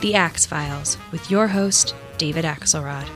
The Axe Files, with your host, David Axelrod.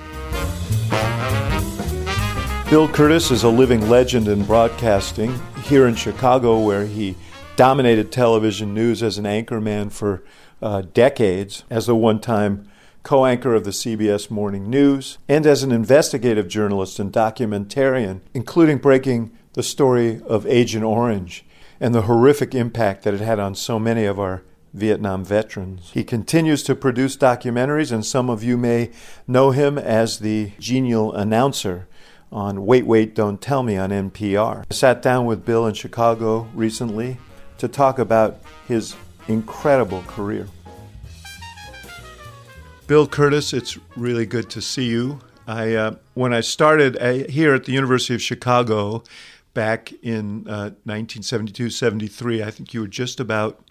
Bill Kurtis is a living legend in broadcasting here in Chicago, where he dominated television news as an anchorman for uh, decades, as a one time co anchor of the CBS Morning News, and as an investigative journalist and documentarian, including breaking the story of Agent Orange and the horrific impact that it had on so many of our Vietnam veterans. He continues to produce documentaries, and some of you may know him as the genial announcer on Wait, Wait, Don't Tell Me on NPR. I sat down with Bill in Chicago recently to talk about his incredible career. Bill Kurtis, it's really good to see you. I, uh, when I started uh, here at the University of Chicago, back in uh, 1972 73. I think you were just about,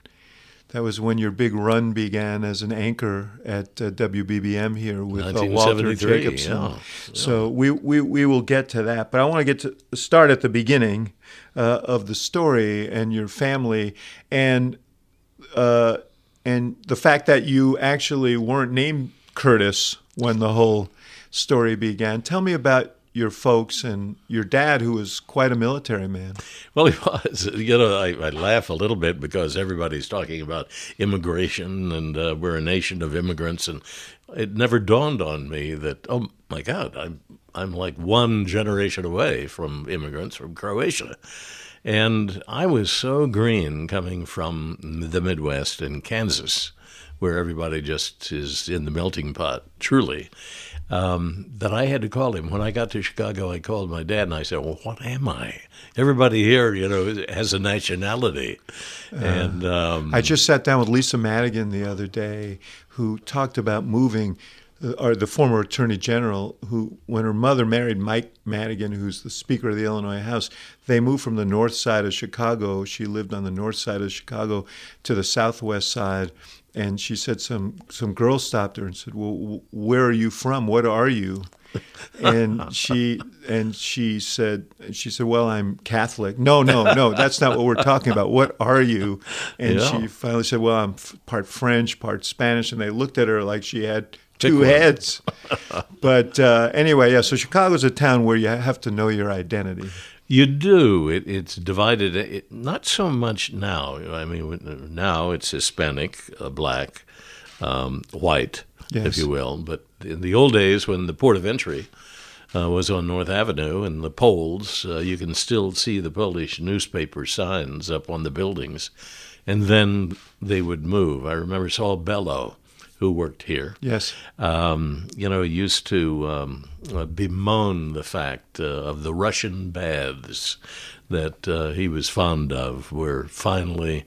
that was when your big run began as an anchor at uh, WBBM here with uh, Walter Jacobson. Yeah, yeah. So we, we, we will get to that. But I want to get to start at the beginning uh, of the story and your family and, uh, and the fact that you actually weren't named Kurtis when the whole story began. Tell me about your folks and your dad, who was quite a military man. Well, he was. You know, I, I laugh a little bit because everybody's talking about immigration and uh, we're a nation of immigrants, and it never dawned on me that oh my God, I'm I'm like one generation away from immigrants from Croatia. And I was so green coming from the Midwest in Kansas, where everybody just is in the melting pot, truly um, that I had to call him. When I got to Chicago, I called my dad and I said, "Well, what am I? Everybody here, you know, has a nationality." Uh, and um, I just sat down with Lisa Madigan the other day, who talked about moving. Uh, or the former attorney general, who, when her mother married Mike Madigan, who's the Speaker of the Illinois House, they moved from the north side of Chicago. She lived on the north side of Chicago to the southwest side and she said some some girl stopped her and said, "Well, where are you from? What are you?" and she and she said she said, "Well, I'm Catholic." No, no, no, that's not what we're talking about. What are you? And yeah. she finally said, "Well, I'm part French, part Spanish." And they looked at her like she had two heads. but uh, anyway, yeah. So Chicago's a town where you have to know your identity. You do. It, it's divided. It, not so much now. I mean, now it's Hispanic, uh, black, um, white, yes. if you will. But in the old days, when the port of entry uh, was on North Avenue and the poles, uh, you can still see the Polish newspaper signs up on the buildings. And then they would move. I remember Saul Bellow who worked here. Yes. Um, you know, used to um, uh, bemoan the fact uh, of the Russian baths that uh, he was fond of were finally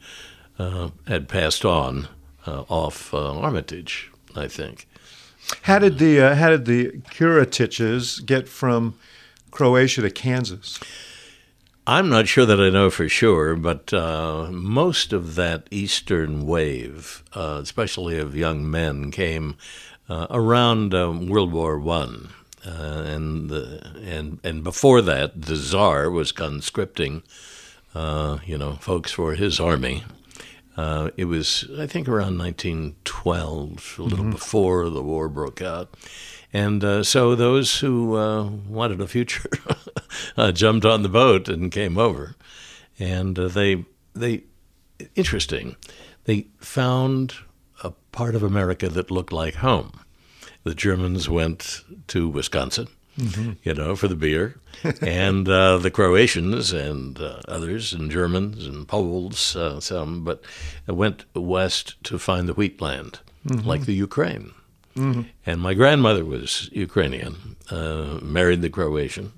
uh, had passed on uh, off uh, Armitage, I think. How did the how did the Kuretiches get from Croatia to Kansas? I'm not sure that I know for sure, but uh, most of that Eastern wave, uh, especially of young men, came uh, around um, World War One, uh, and and and before that, the Czar was conscripting, uh, you know, folks for his army. Uh, it was, I think, around 1912, a little mm-hmm. before the war broke out. And uh, so those who uh, wanted a future uh, jumped on the boat and came over. And uh, they, they, interesting, they found a part of America that looked like home. The Germans went to Wisconsin. Mm-hmm. you know, for the beer. and uh, the Croatians and uh, others, and Germans and Poles, uh, some, but went west to find the wheat land, mm-hmm. like the Ukraine And my grandmother was Ukrainian, uh, married the Croatian,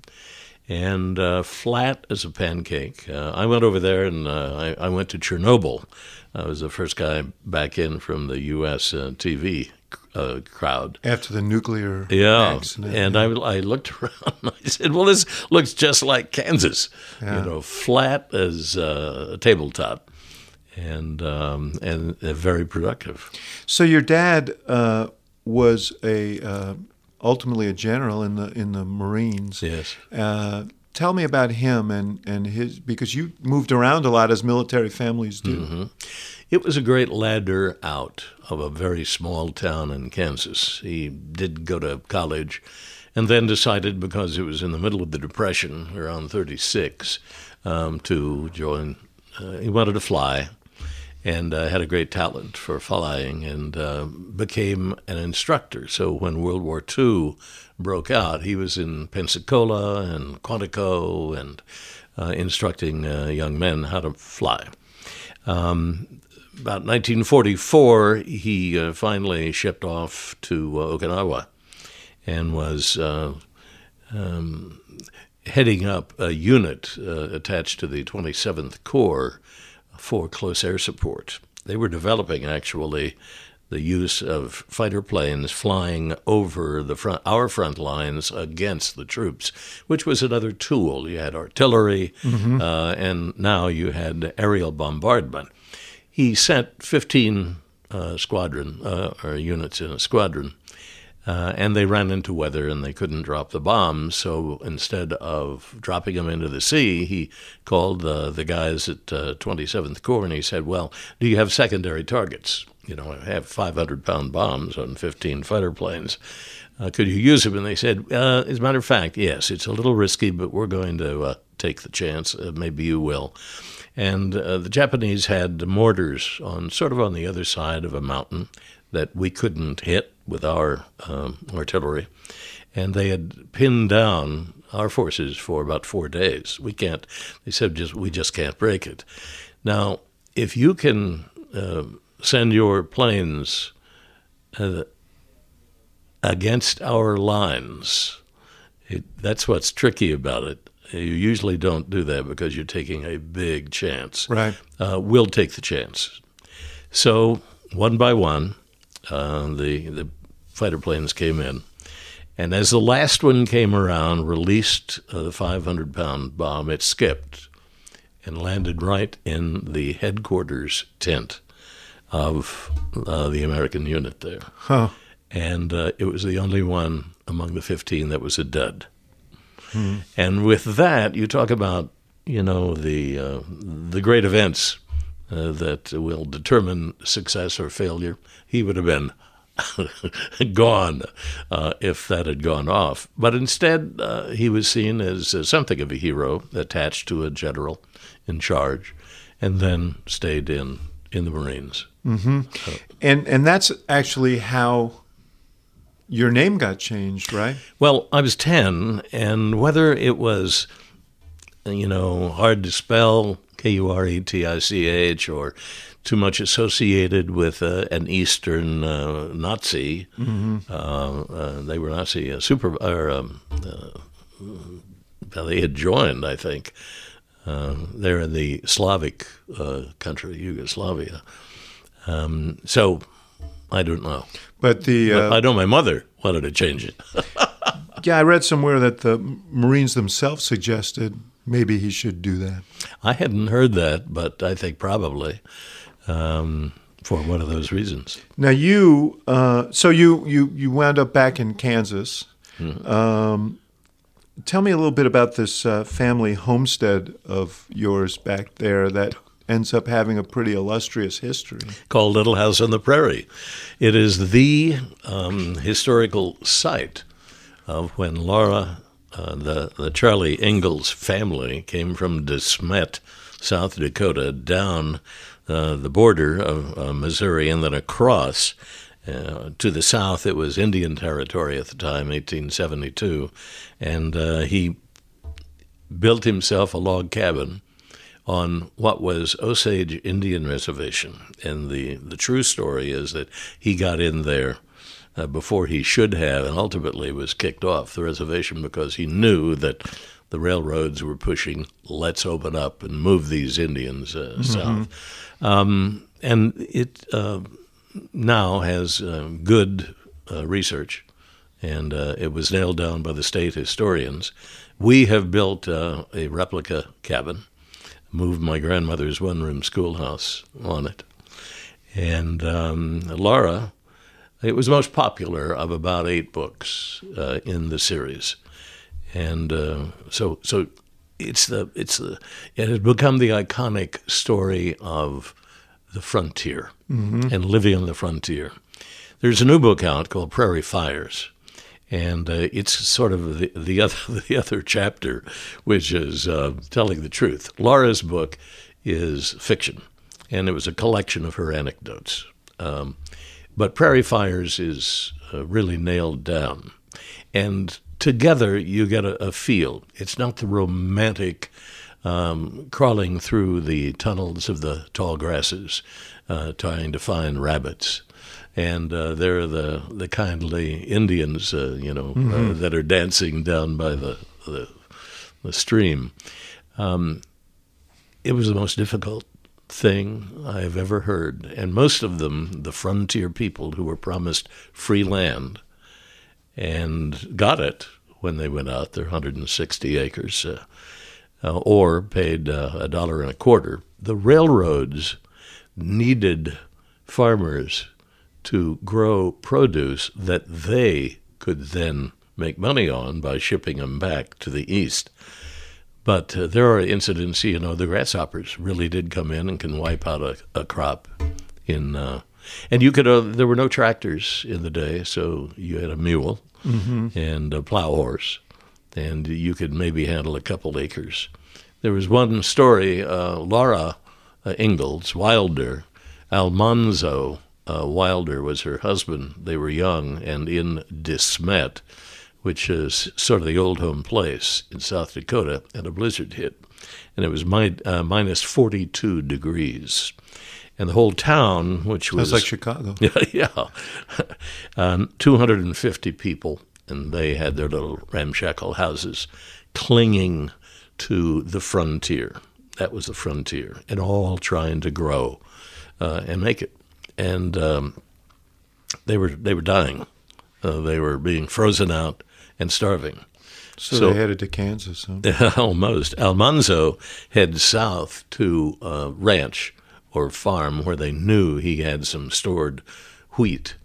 and uh, flat as a pancake. Uh, I went over there and uh, I, I went to Chernobyl. I was the first guy back in from the U.S. Uh, TV uh, crowd. After the nuclear Yeah, accident. and I, I looked around. and I said, "Well, this looks just like Kansas, Yeah. you know, flat as uh, a tabletop, and um, and uh, very productive." So your dad uh, was a uh, ultimately a general in the in the Marines. Yes. Uh, tell me about him and, and his because you moved around a lot as military families do. Mm-hmm. It was a great ladder out of a very small town in Kansas. He did go to college and then decided, because it was in the middle of the Depression, around 36, um, to join. Uh, he wanted to fly and uh, had a great talent for flying and uh, became an instructor. So when World War II broke out, he was in Pensacola and Quantico and uh, instructing uh, young men how to fly. Um, about 1944, he uh, finally shipped off to uh, Okinawa and was um, heading up a unit attached to the 27th Corps for close air support. They were developing actually the use of fighter planes flying over the front, our front lines against the troops, which was another tool. You had artillery, uh, and now you had aerial bombardment. He sent 15 uh, squadron uh, or units in a squadron uh, and they ran into weather and they couldn't drop the bombs. So instead of dropping them into the sea, he called uh, the guys at uh, 27th Corps and he said, Well, do you have secondary targets? You know, I have 500 pound bombs on 15 fighter planes. Uh, could you use them? And they said, uh, As a matter of fact, yes, it's a little risky, but we're going to uh, take the chance. Maybe you will. And the Japanese had mortars on sort of on the other side of a mountain that we couldn't hit with our um, artillery. And they had pinned down our forces for about four days. We can't, they said, just we just can't break it. Now, if you can uh, send your planes uh, against our lines, it, that's what's tricky about it. You usually don't do that because you're taking a big chance. Right. Uh, we'll take the chance. So one by one, uh, the the fighter planes came in, and as the last one came around, released uh, the 500 pound bomb. It skipped and landed right in the headquarters tent of uh, the American unit there, Huh. and uh, it was the only one among the 15 that was a dud. And with that, you talk about you know the uh, the great events uh, that will determine success or failure. He would have been gone uh, if that had gone off. But instead, uh, he was seen as uh, something of a hero, attached to a general in charge, and then stayed in in the Marines. And and that's actually how your name got changed, right? Well, I was 10, and whether it was, you know, hard to spell, K U R E T I C H, or too much associated with uh, an Eastern uh, Nazi, uh, uh, they were Nazi uh, super, or, um, uh, they had joined, I think. Uh, they're in the Slavic uh, country, Yugoslavia. Um, so I don't know. But the But I know my mother wanted to change it. yeah, I read somewhere that the Marines themselves suggested maybe he should do that. I hadn't heard that, but I think probably um, for one of those reasons. Now you, uh, so you you you wound up back in Kansas. Um, tell me a little bit about this uh, family homestead of yours back there that ends up having a pretty illustrious history. Called Little House on the Prairie. It is the um, historical site of when Laura, uh, the, the Charlie Ingalls family, came from DeSmet, South Dakota, down uh, the border of uh, Missouri and then across. Uh, to the south, it was Indian Territory at the time, 1872, and uh, he built himself a log cabin on what was Osage Indian Reservation. And the, the true story is that he got in there uh, before he should have, and ultimately was kicked off the reservation because he knew that the railroads were pushing, let's open up and move these Indians uh, mm-hmm. south. Um, and it uh, now has uh, good uh, research, and uh, it was nailed down by the state historians. We have built a replica cabin, moved my grandmother's one room schoolhouse on it. And um, Laura, it was the most popular of about eight books uh, in the series, and uh, so so it's the it's the it has become the iconic story of the frontier mm-hmm. and living on the frontier. There's a new book out called Prairie Fires, and uh, it's sort of the, the other the other chapter, which is uh, telling the truth. Laura's book is fiction, and it was a collection of her anecdotes. Um, but Prairie Fires is uh, really nailed down, and together you get a, a feel. It's not the romantic. Um, crawling through the tunnels of the tall grasses, uh, trying to find rabbits and uh, they're the the kindly Indians, uh, you know, uh, mm-hmm. uh, that are dancing down by the the, the stream. Um, it was the most difficult thing I have ever heard, and most of them, the frontier people who were promised free land, and got it when they went out, their 160 acres, uh, uh, or paid a dollar and a quarter. The railroads needed farmers to grow produce that they could then make money on by shipping them back to the east. But uh, there are incidents, you know, the grasshoppers really did come in and can wipe out a, a crop in. Uh, and you could, uh, there were no tractors in the day, so you had a mule mm-hmm. and a plow horse, and you could maybe handle a couple acres. There was one story, uh, Laura uh, Ingalls Wilder, Almanzo uh, Wilder was her husband. They were young and in De Smet, which is sort of the old home place in South Dakota, and a blizzard hit. And it was mi- uh, minus 42 degrees. And the whole town, which was. That's like Chicago. Yeah, yeah. um, 250 people, and they had their little ramshackle houses clinging to the frontier. That was the frontier, and all trying to grow uh, and make it and um, they were they were dying. Uh, they were being frozen out and starving. So, so they headed to Kansas. Huh? almost. Almanzo heads south to a ranch or farm where they knew he had some stored wheat,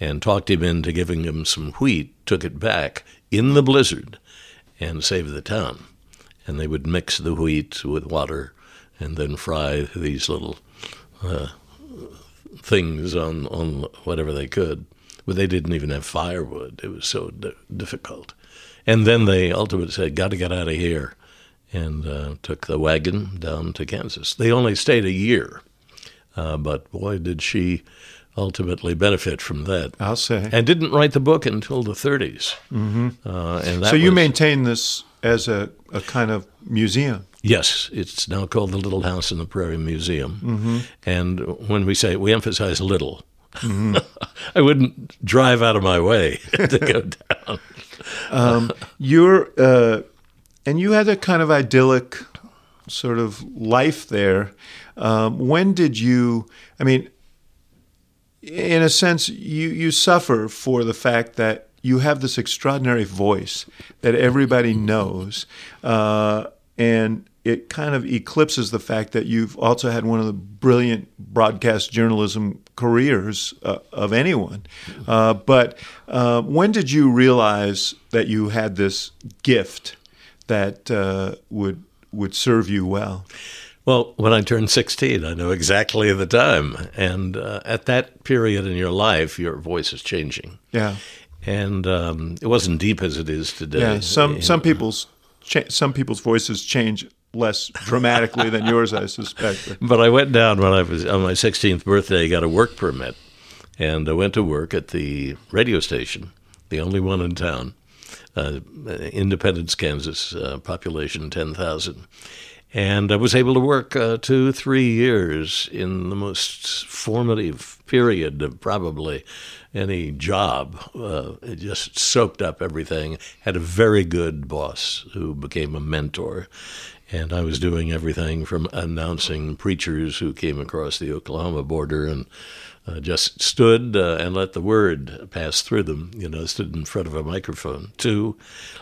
and talked him into giving him some wheat. Took it back in the blizzard, and saved the town. And they would mix the wheat with water, and then fry these little uh, things on, on whatever they could. But they didn't even have firewood. It was so di- difficult. And then they ultimately said, got to get out of here, and uh, took the wagon down to Kansas. They only stayed a year, uh, but boy, did she ultimately benefit from that. I'll say. And didn't write the book until the 30s. Mm-hmm. Uh, and so you was, maintain this as a, a kind of museum. Yes, it's now called the Little House in the Prairie Museum. Mm-hmm. And when we say we emphasize little, mm-hmm. I wouldn't drive out of my way to go down. um, you're, uh, and you had a kind of idyllic sort of life there. Um, when did you? I mean, in a sense, you you suffer for the fact that you have this extraordinary voice that everybody knows, uh, and it kind of eclipses the fact that you've also had one of the brilliant broadcast journalism careers uh, of anyone. Uh, but uh, when did you realize that you had this gift that uh, would would serve you well? Well, when I turned 16, I know exactly the time. And uh, at that period in your life, your voice is changing. Yeah. And um, it wasn't deep as it is today. Yeah, some, some people's cha- some people's voices change less dramatically than yours, I suspect. But I went down when I was on my 16th birthday, got a work permit, and I went to work at the radio station, the only one in town, uh, Independence, Kansas, uh, population 10,000. And I was able to work uh, two, three years in the most formative period of probably any job. Uh, it just soaked up everything. Had a very good boss who became a mentor. And I was doing everything from announcing preachers who came across the Oklahoma border and uh, just stood uh, and let the word pass through them, you know, stood in front of a microphone, to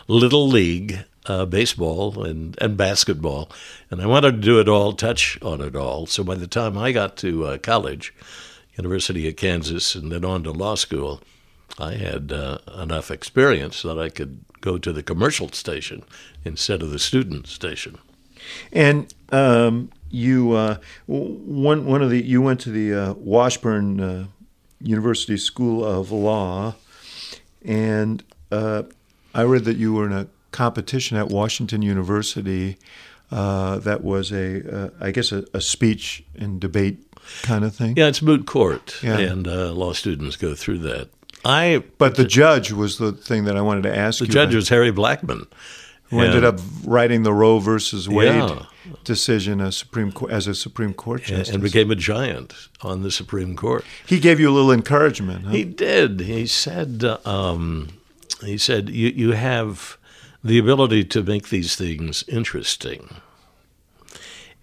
Little League uh, baseball and, and basketball. And I wanted to do it all, touch on it all. So by the time I got to uh, college, University of Kansas, and then on to law school, I had uh, enough experience that I could go to the commercial station instead of the student station. And um, you uh, one one of the you went to the uh, Washburn uh, University School of Law, and uh, I read that you were in a competition at Washington University. Uh, that was a, uh, I guess, a, a, speech and debate kind of thing. Yeah, it's moot court, yeah. and law students go through that. I but the judge was the thing that I wanted to ask. The you judge about. was Harry Blackmun, who and, ended up writing the Roe versus Wade yeah. decision as Supreme as a Supreme Court justice, and became a giant on the Supreme Court. He gave you a little encouragement. Huh? He did. He said, um, he said, you you have the ability to make these things interesting.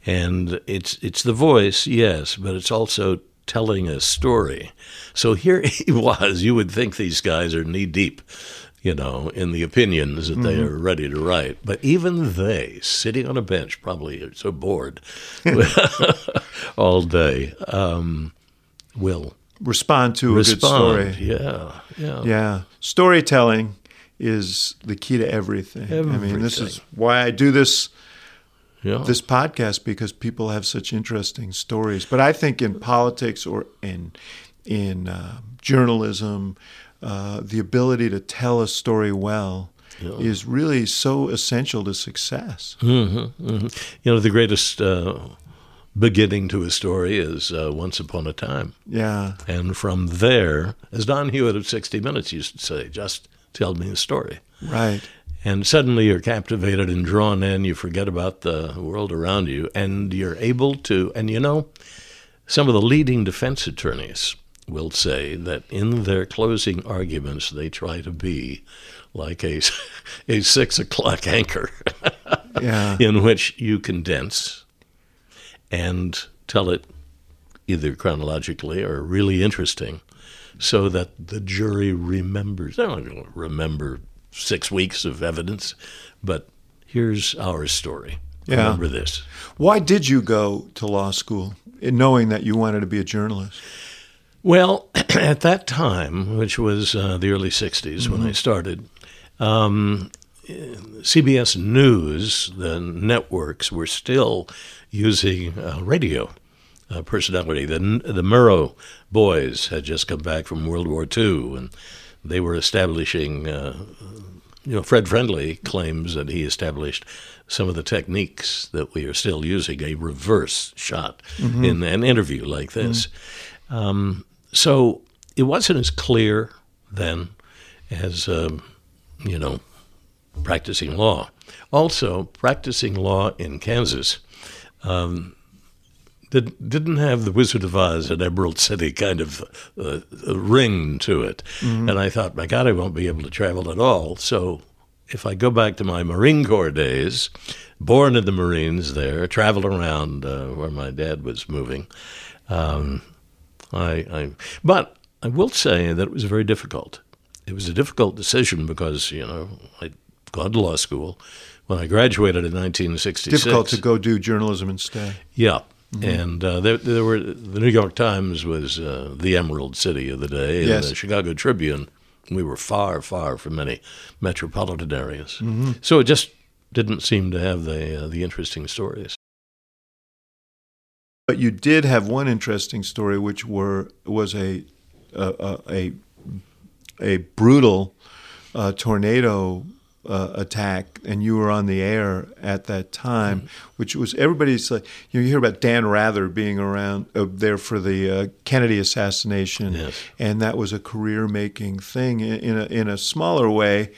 And it's it's the voice, yes, but it's also telling a story. So here he was. You would think these guys are knee deep, you know, in the opinions that mm-hmm. they are ready to write. But even they, sitting on a bench, probably are so bored all day, um, will respond to respond. a good story. Yeah, yeah, yeah. Storytelling is the key to everything. everything. I mean, this is why I do this yeah. this podcast because people have such interesting stories. But I think in politics or in in uh, journalism, uh, the ability to tell a story well yeah. is really so essential to success. Mm-hmm, mm-hmm. You know, the greatest. Uh, beginning to a story is uh, Once Upon a Time. Yeah. And from there, as Don Hewitt of 60 Minutes used to say, just tell me a story. Right and suddenly you're captivated and drawn in. You forget about the world around you, and you're able to. And you know, some of the leading defense attorneys will say that in their closing arguments, they try to be like a, a six o'clock anchor, yeah. in which you condense and tell it either chronologically or really interesting so that the jury remembers. They don't remember six weeks of evidence, but here's our story. Yeah. Remember this. Why did you go to law school, knowing that you wanted to be a journalist? Well, at that time, which was uh, the early 60s mm-hmm. when I started, um, CBS News, the networks were still using uh, radio uh, personality. The, the Murrow boys had just come back from World War II, and they were establishing. Uh, you know, Fred Friendly claims that he established some of the techniques that we are still using, a reverse shot mm-hmm. in an interview like this. Mm-hmm. Um, so it wasn't as clear then as, um, you know, practicing law. Also, practicing law in Kansas. Um, that didn't have the Wizard of Oz and Emerald City kind of uh, ring to it. Mm-hmm. And I thought, my God, I won't be able to travel at all. So if I go back to my Marine Corps days, born in the Marines there, traveled around uh, where my dad was moving, um, I, I, but I will say that it was very difficult. It was a difficult decision because, you know, I'd gone to law school. When I graduated in 1966. Difficult to go do journalism instead. Yeah. Mm-hmm. And uh, there, there, were the New York Times was uh, the Emerald City of the day, and the Chicago Tribune. We were far, far from many metropolitan areas, mm-hmm. so it just didn't seem to have the uh, the interesting stories. But you did have one interesting story, which were was a a a, a brutal uh, tornado uh, attack, and you were on the air at that time, mm-hmm. which was everybody's like you, know, you hear about Dan Rather being around uh, there for the uh, Kennedy assassination, yes. and that was a career-making thing. In, in, a in a smaller way,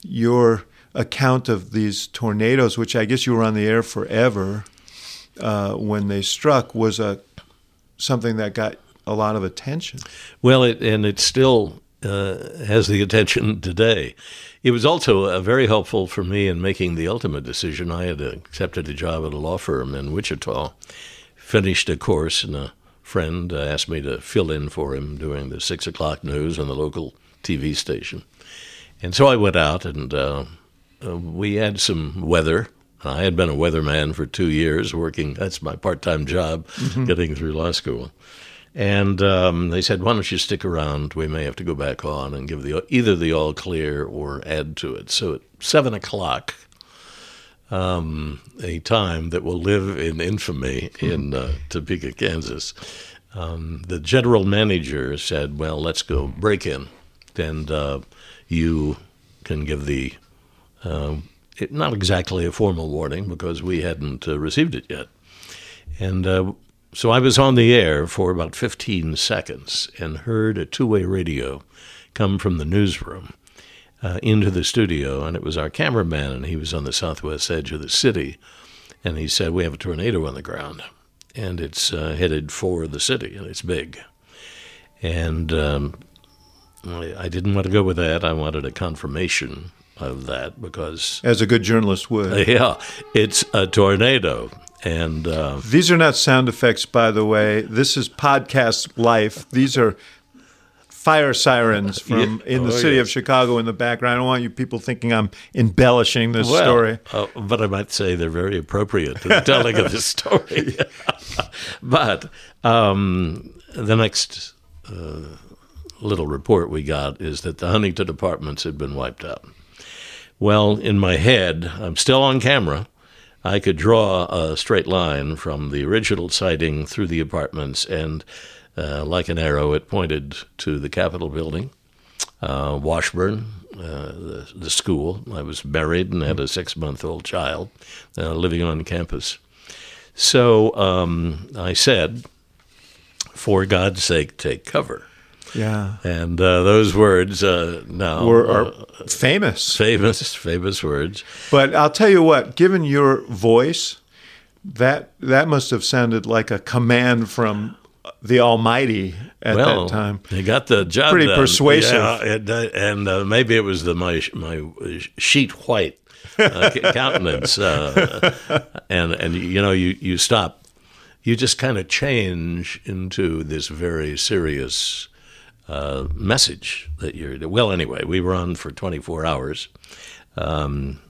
your account of these tornadoes, which I guess you were on the air forever uh, when they struck, was a something that got a lot of attention. Well, it, and it still uh, has the attention today. It was also uh, very helpful for me in making the ultimate decision. I had accepted a job at a law firm in Wichita, finished a course, and a friend uh, asked me to fill in for him doing the six o'clock news on the local TV station. And so I went out, and uh, uh, we had some weather. I had been a weatherman for two years, working. That's my part-time job, mm-hmm. getting through law school. And um, they said, "Why don't you stick around? We may have to go back on and give the either the all clear or add to it." So at seven o'clock, um, a time that will live in infamy in uh, Topeka, Kansas, um, the general manager said, "Well, let's go break in, and uh, you can give the." Uh, it, not exactly a formal warning because we hadn't uh, received it yet. And uh, so I was on the air for about 15 seconds and heard a two way radio come from the newsroom uh, into the studio. And it was our cameraman, and he was on the southwest edge of the city. And he said, We have a tornado on the ground, and it's uh, headed for the city, and it's big. And um, I didn't want to go with that. I wanted a confirmation of that because. As a good journalist would. Yeah, it's a tornado. And uh, these are not sound effects, by the way. This is podcast life. These are fire sirens from yeah. in the oh, city yes. of Chicago in the background. I don't want you people thinking I'm embellishing this well, story. Uh, but I might say they're very appropriate to the telling of this story. but um, the next uh, little report we got is that the Huntington apartments had been wiped out. Well, in my head, I'm still on camera I could draw a straight line from the original sighting through the apartments, and uh, like an arrow, it pointed to the Capitol building, uh, Washburn, uh, the, the, school. I was married and had a six month old child uh, living on campus. So um, I said, for God's sake, take cover. Yeah. And uh, those words uh, now were are famous. Famous, famous words. But I'll tell you what, given your voice, that that must have sounded like a command from the Almighty at well, that time. They got the job pretty done. persuasive, yeah, and, and uh, maybe it was the my my sheet white uh, countenance, uh, and and you know you you stop, you just kind of change into this very serious uh, message that you're. Well, anyway, we were on for 24 hours. Um,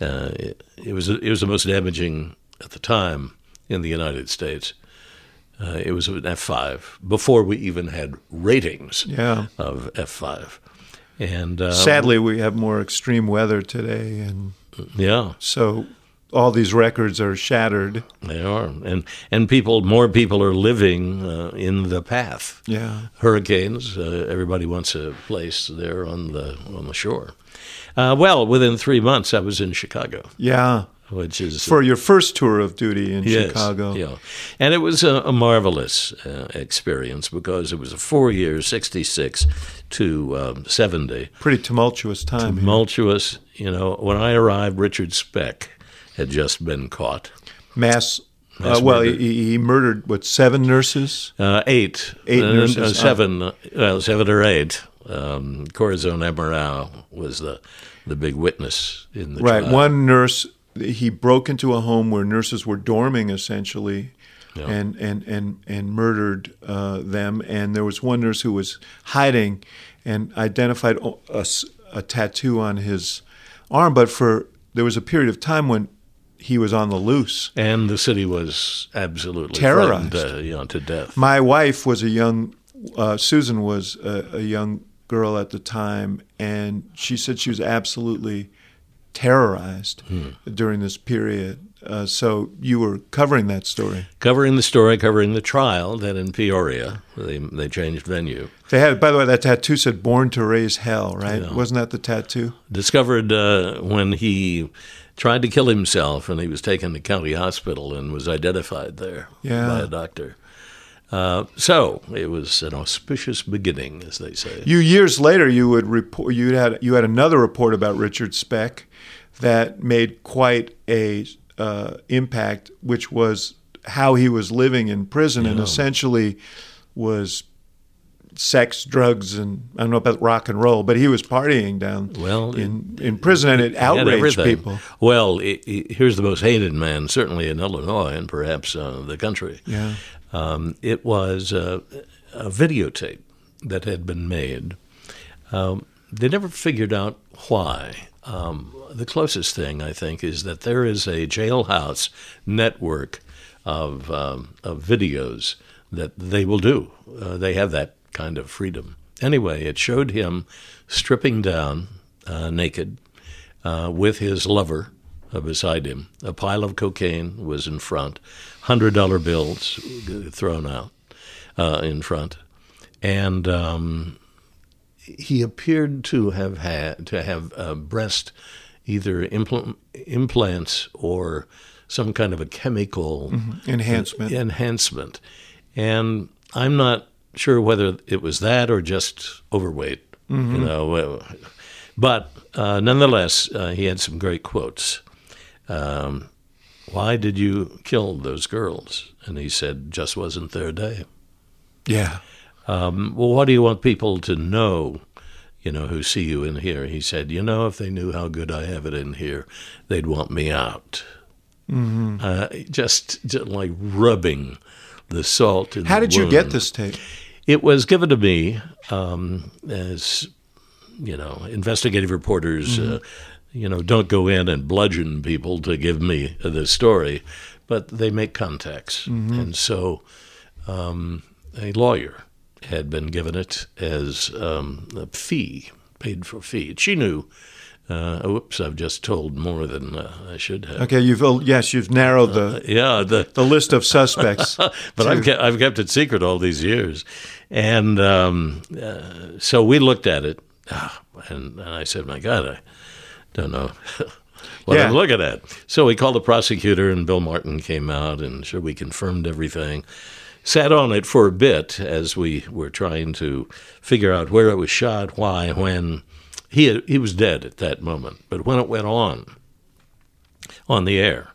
uh, it, it, was it was the most damaging at the time in the United States. Uh, it was an F5 before we even had ratings yeah. of F5. And um, sadly, we have more extreme weather today, and yeah, so all these records are shattered. They are, and and people, more people are living uh, in the path. Yeah, hurricanes. Uh, everybody wants a place there on the on the shore. Uh, well, within three months, I was in Chicago. Yeah, which is for your first tour of duty in yes, Chicago. Yeah, and it was a, a marvelous uh, experience because it was a four-year, '66 to um, '70. Pretty tumultuous time. Tumultuous. Here. You know, when I arrived, Richard Speck had just been caught. Mass. Uh, well, he, he, murdered what seven nurses? Uh, eight. Eight uh, nurses. seven. Uh, well, seven or eight. Um, Corazon Amurao was the the big witness in the right. Trial. One nurse. He broke into a home where nurses were dorming, essentially. Yeah. And, and, and, and murdered uh, them. And there was one nurse who was hiding and identified a, a tattoo on his arm. But for there was a period of time when he was on the loose. And the city was absolutely terrorized uh, you know, to death. My wife was a young, uh, Susan was a, a, young girl at the time, and she said she was absolutely terrorized hmm. during this period. Uh, so you were covering that story, covering the story, covering the trial. Then in Peoria, they they changed venue. They had, by the way, that tattoo said "Born to Raise Hell," right? Yeah. Wasn't that the tattoo? Discovered uh, when he tried to kill himself, and he was taken to county hospital and was identified there yeah. by a doctor. Uh, so it was an auspicious beginning, as they say. You years later, you would report. You had you had another report about Richard Speck that made quite a uh, impact, which was how he was living in prison, yeah. and essentially was sex, drugs, and I don't know about rock and roll, but he was partying down Well, in in prison, and it outraged people. Well, i i here's the most hated man, certainly in Illinois and perhaps uh, the country. Yeah. Um, it was uh, a videotape that had been made. Um, they never figured out why. Um, the closest thing, I think, is that there is a jailhouse network of, um, of videos that they will do. Uh, they have that kind of freedom. Anyway, it showed him stripping down uh, naked uh, with his lover uh, beside him. A pile of cocaine was in front, hundred dollar bills thrown out uh, in front, and um, he appeared to have had to have uh, breast either impl- implants or some kind of a chemical Enhancement. enhancement. And I'm not sure whether it was that or just overweight, you know. uh, But uh, nonetheless, uh, he had some great quotes. Um, Why did you kill those girls? And he said, just wasn't their day. Yeah. Um, well, what do you want people to know, you know, who see you in here? He said, you know, if they knew how good I have it in here, they'd want me out. Mm-hmm. Uh, just, just like rubbing the salt in How the did you get this tape? It was given to me um, as, you know, investigative reporters, uh, you know, don't go in and bludgeon people to give me the story, but they make contacts. And so um, a lawyer had been given it as um, a fee, paid for fee. She knew. Uh, oops, I've just told more than uh, I should have. Okay, you've oh, yes, you've narrowed the Yeah, the the list of suspects. but I've kept, I've kept it secret all these years, and um, uh, so we looked at it, ah, and, and I said, "My God, I don't know what Yeah. I'm looking at." So we called the prosecutor, and Bill Martin came out, and sure we confirmed everything. Sat on it for a bit as we were trying to figure out where it was shot, why, when. He he was dead at that moment, but when it went on, on the air,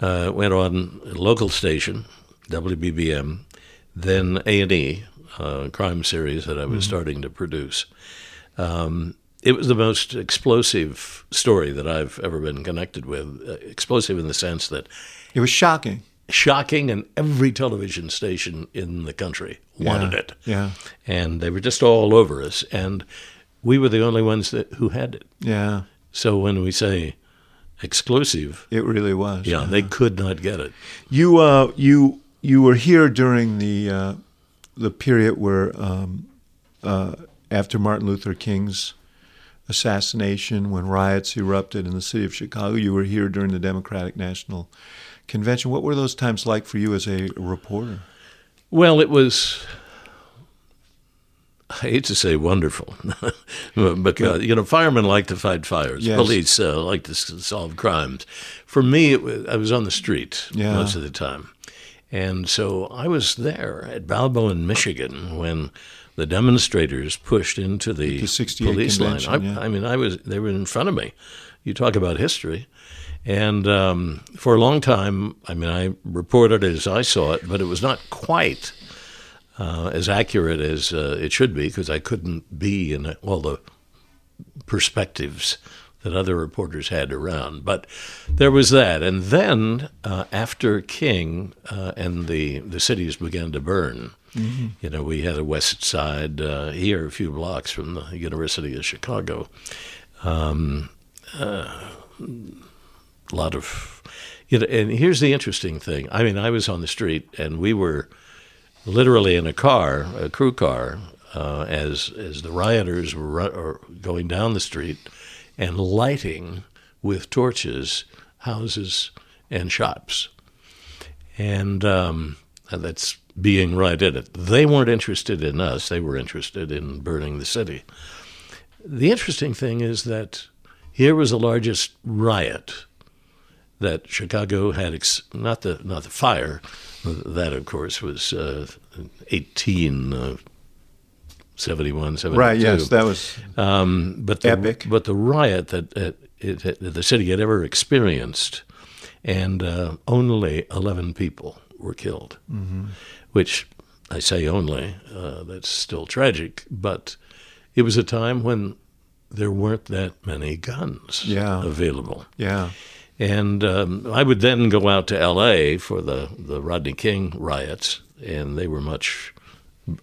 uh, went on a local station, WBBM, then A and E, uh, crime series that I was starting to produce. Um, it was the most explosive story that I've ever been connected with. Uh, explosive in the sense that It was shocking. shocking, and every television station in the country wanted Yeah. it, Yeah. and they were just all over us, and we were the only ones that who had it. Yeah. So when we say exclusive, It really was. yeah, they could not get it. You uh you you were here during the uh, the period where um, uh, after Martin Luther King's assassination, when riots erupted in the city of Chicago. You were here during the Democratic National Convention. What were those times like for you as a reporter? Well, it was. I hate to say wonderful, because you know firemen like to fight fires. Yes. Police uh, like to solve crimes. For me, it was, I was on the street Yeah. most of the time, and so I was there at Balbo, in Michigan, when the demonstrators pushed into the, The police line. I, yeah. I mean, I was they were in front of me. You talk about history. And um, for a long time, I mean, I reported it as I saw it, but it was not quite uh, as accurate as uh, it should be because I couldn't be in all the perspectives that other reporters had around. But there was that. And then uh, after King uh, and the, the cities began to burn, you know, we had a west side uh, here, a few blocks from the University of Chicago. Um, uh, a lot of, you know, and here's the interesting thing. I mean, I was on the street and we were literally in a car, a crew car, uh, as as the rioters were ru- or going down the street and lighting with torches houses and shops, and um, that's being right in it. They weren't interested in us; they were interested in burning the city. The interesting thing is that here was the largest riot that Chicago had ex- not the not the fire that of course was uh, 18 uh, 71 72 Right. Yes, that was um, but the, Epic. but the riot that uh, it, it, the city had ever experienced and uh, only 11 people were killed which I say only, uh, that's still tragic, but it was a time when there weren't that many guns Yeah. available. Yeah. And um, I would then go out to L.A. for the, the Rodney King riots, and they were much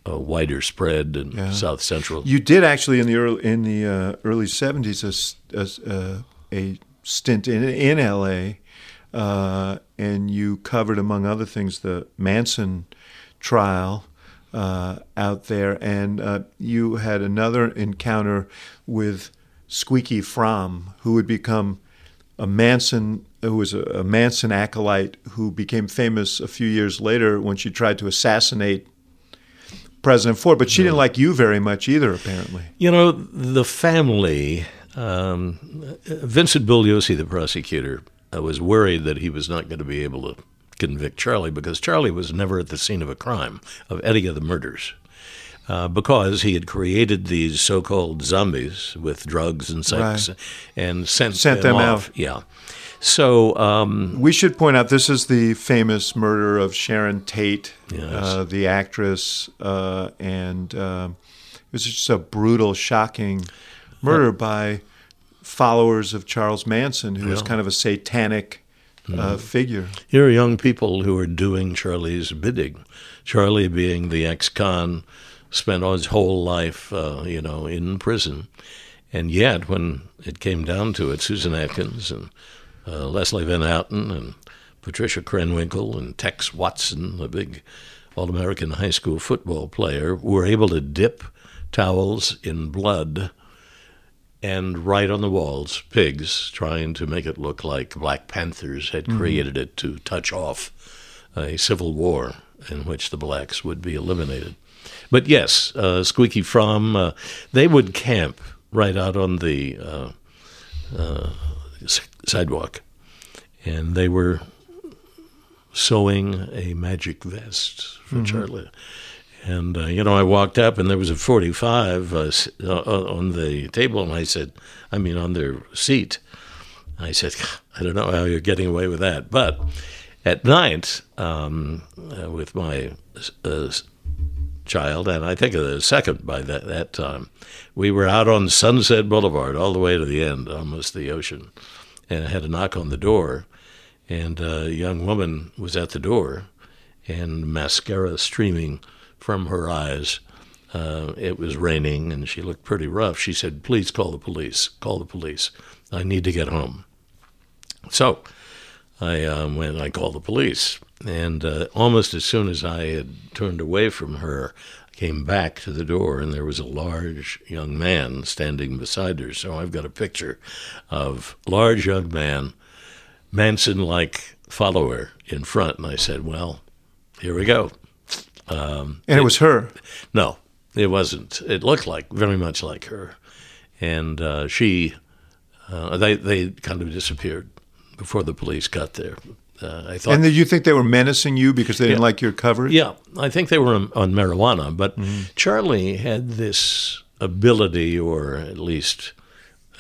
uh, wider spread in Yeah. South Central. You did actually in the early in the uh, early seventies a, a uh, a stint in in L.A. Uh, and you covered, among other things, the Manson trial uh, out there, and uh, you had another encounter with Squeaky Fromme, who would become a Manson, who was a, a Manson acolyte, who became famous a few years later when she tried to assassinate President Ford. But she didn't like you very much either, apparently. You know, the family, um, Vincent Bugliosi, the prosecutor, uh, was worried that he was not going to be able to convict Charlie because Charlie was never at the scene of a crime, of any of the murders. Uh, because he had created these so-called zombies with drugs and sex, Right. and sent, Sent them, them off. out. Yeah. So um, We should point out this is the famous murder of Sharon Tate, Yes. uh, the actress, uh, and um it was just a brutal, shocking murder by followers of Charles Manson, who was kind of a satanic uh, figure. Here are young people who are doing Charlie's bidding. Charlie, being the ex-con, spent his whole life, uh, you know, in prison, and yet when it came down to it, Susan Atkins and uh, Leslie Van Houten and Patricia Krenwinkel and Tex Watson, the big All-American high school football player, were able to dip towels in blood and write on the walls pigs, trying to make it look like Black Panthers had created it to touch off a civil war in which the blacks would be eliminated. But yes, uh, Squeaky Fromme, uh, they would camp right out on the uh, uh, sidewalk, and they were sewing a magic vest for Charlie. And uh, you know, I walked up and there was a 45 uh, uh, uh, on the table, and I said, I mean, on their seat. I said, I don't know how you're getting away with that, but at night, um, uh, with my uh, child, and I think a second by that, that time, we were out on Sunset Boulevard all the way to the end, almost the ocean, and I had a knock on the door, and a young woman was at the door, and mascara streaming from her eyes. Uh, it was raining, and she looked pretty rough. She said, "Please call the police. Call the police. I need to get home." So I um, went. I called the police, and uh, almost as soon as I had turned away from her, came back to the door, and there was a large young man standing beside her. So I've got a picture of large young man, Manson-like follower in front, and I said, "Well, here we go." Um, And it was her. no, it wasn't. It looked like very much like her, and uh, she, uh, they they kind of disappeared before the police got there. Uh, I thought, And did you think they were menacing you because they didn't Yeah. like your coverage? yeah, I think they were on, on marijuana, but Charlie had this ability, or at least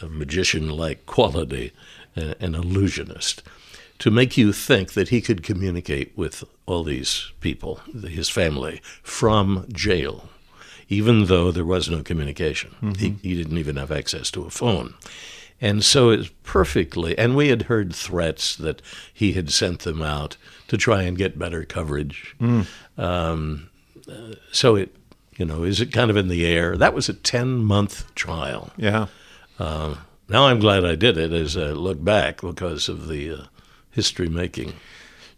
a magician-like quality, uh, an illusionist, to make you think that he could communicate with all these people, his family, from jail, even though there was no communication. He, he didn't even have access to a phone. And so it's perfectly, and we had heard threats that he had sent them out to try and get better coverage. Um, uh, so it, you know, is it kind of in the air? That was a 10 month trial. Yeah. Uh, now I'm glad I did it as I look back because of the uh, history making.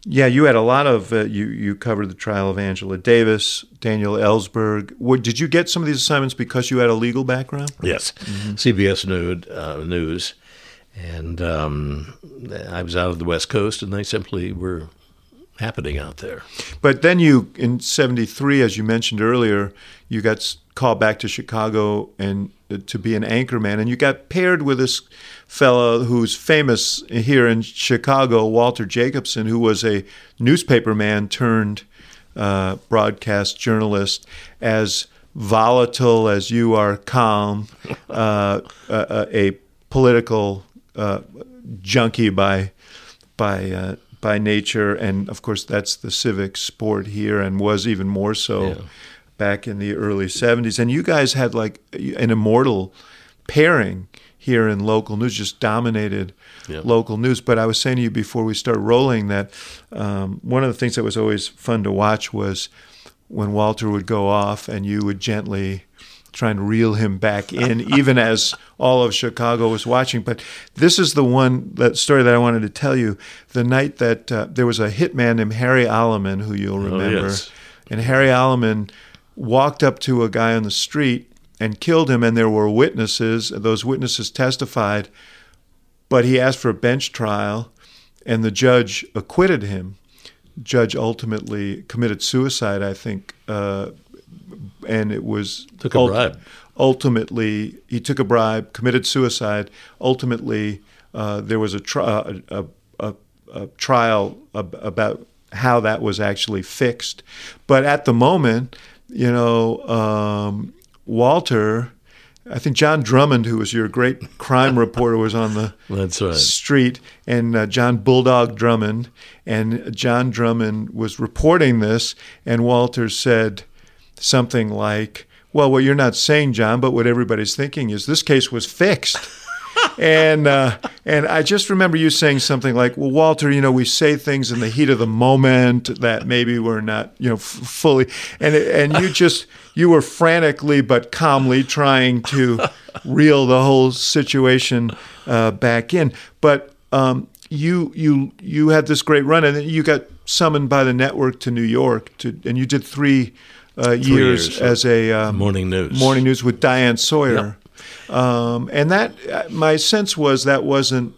Yeah, you had a lot of uh, you. You covered the trial of Angela Davis, Daniel Ellsberg. What, did you get some of these assignments because you had a legal background? Yes, CBS Nude, uh, News, and um, I was out of the West Coast, and they simply were happening out there. But then you, in '73, as you mentioned earlier, you got called back to Chicago and to be an anchorman, and you got paired with this fellow who's famous here in Chicago, Walter Jacobson, who was a newspaperman turned uh, broadcast journalist, as volatile as you are calm, uh, a, a political uh, junkie by by uh, by nature, and of course that's the civic sport here, and was even more so Yeah. Back in the early '70s. And you guys had like an immortal pairing here in local news, just dominated Yeah. local news. But I was saying to you before we start rolling that um, one of the things that was always fun to watch was when Walter would go off and you would gently try and reel him back in, even as all of Chicago was watching. But this is the one that story that I wanted to tell you. The night that uh, there was a hitman named Harry Aleman, who you'll remember, yes. and Harry Aleman walked up to a guy on the street and killed him, and there were witnesses. Those witnesses testified, but he asked for a bench trial, and the judge acquitted him. Judge ultimately committed suicide, I think, uh, and it was Took a bribe. Ultimately, he took a bribe, committed suicide. Ultimately, uh, there was a, tri- a, a, a trial ab- about how that was actually fixed. But at the moment, you know, um, Walter, I think John Drummond, who was your great crime reporter, was on the right. street, and uh, John Bulldog Drummond, and John Drummond was reporting this, and Walter said something like, "Well, what you're not saying, John, but what everybody's thinking is this case was fixed." And uh, and I just remember you saying something like, "Well, Walter, you know, we say things in the heat of the moment that maybe we're not, you know, f- fully," and and you just you were frantically but calmly trying to reel the whole situation uh, back in, but. Um, you you you had this great run, and then you got summoned by the network to New York to, and you did three, uh, years, years, as a um, Morning news. morning news with Diane Sawyer, um, and that uh, my sense was that wasn't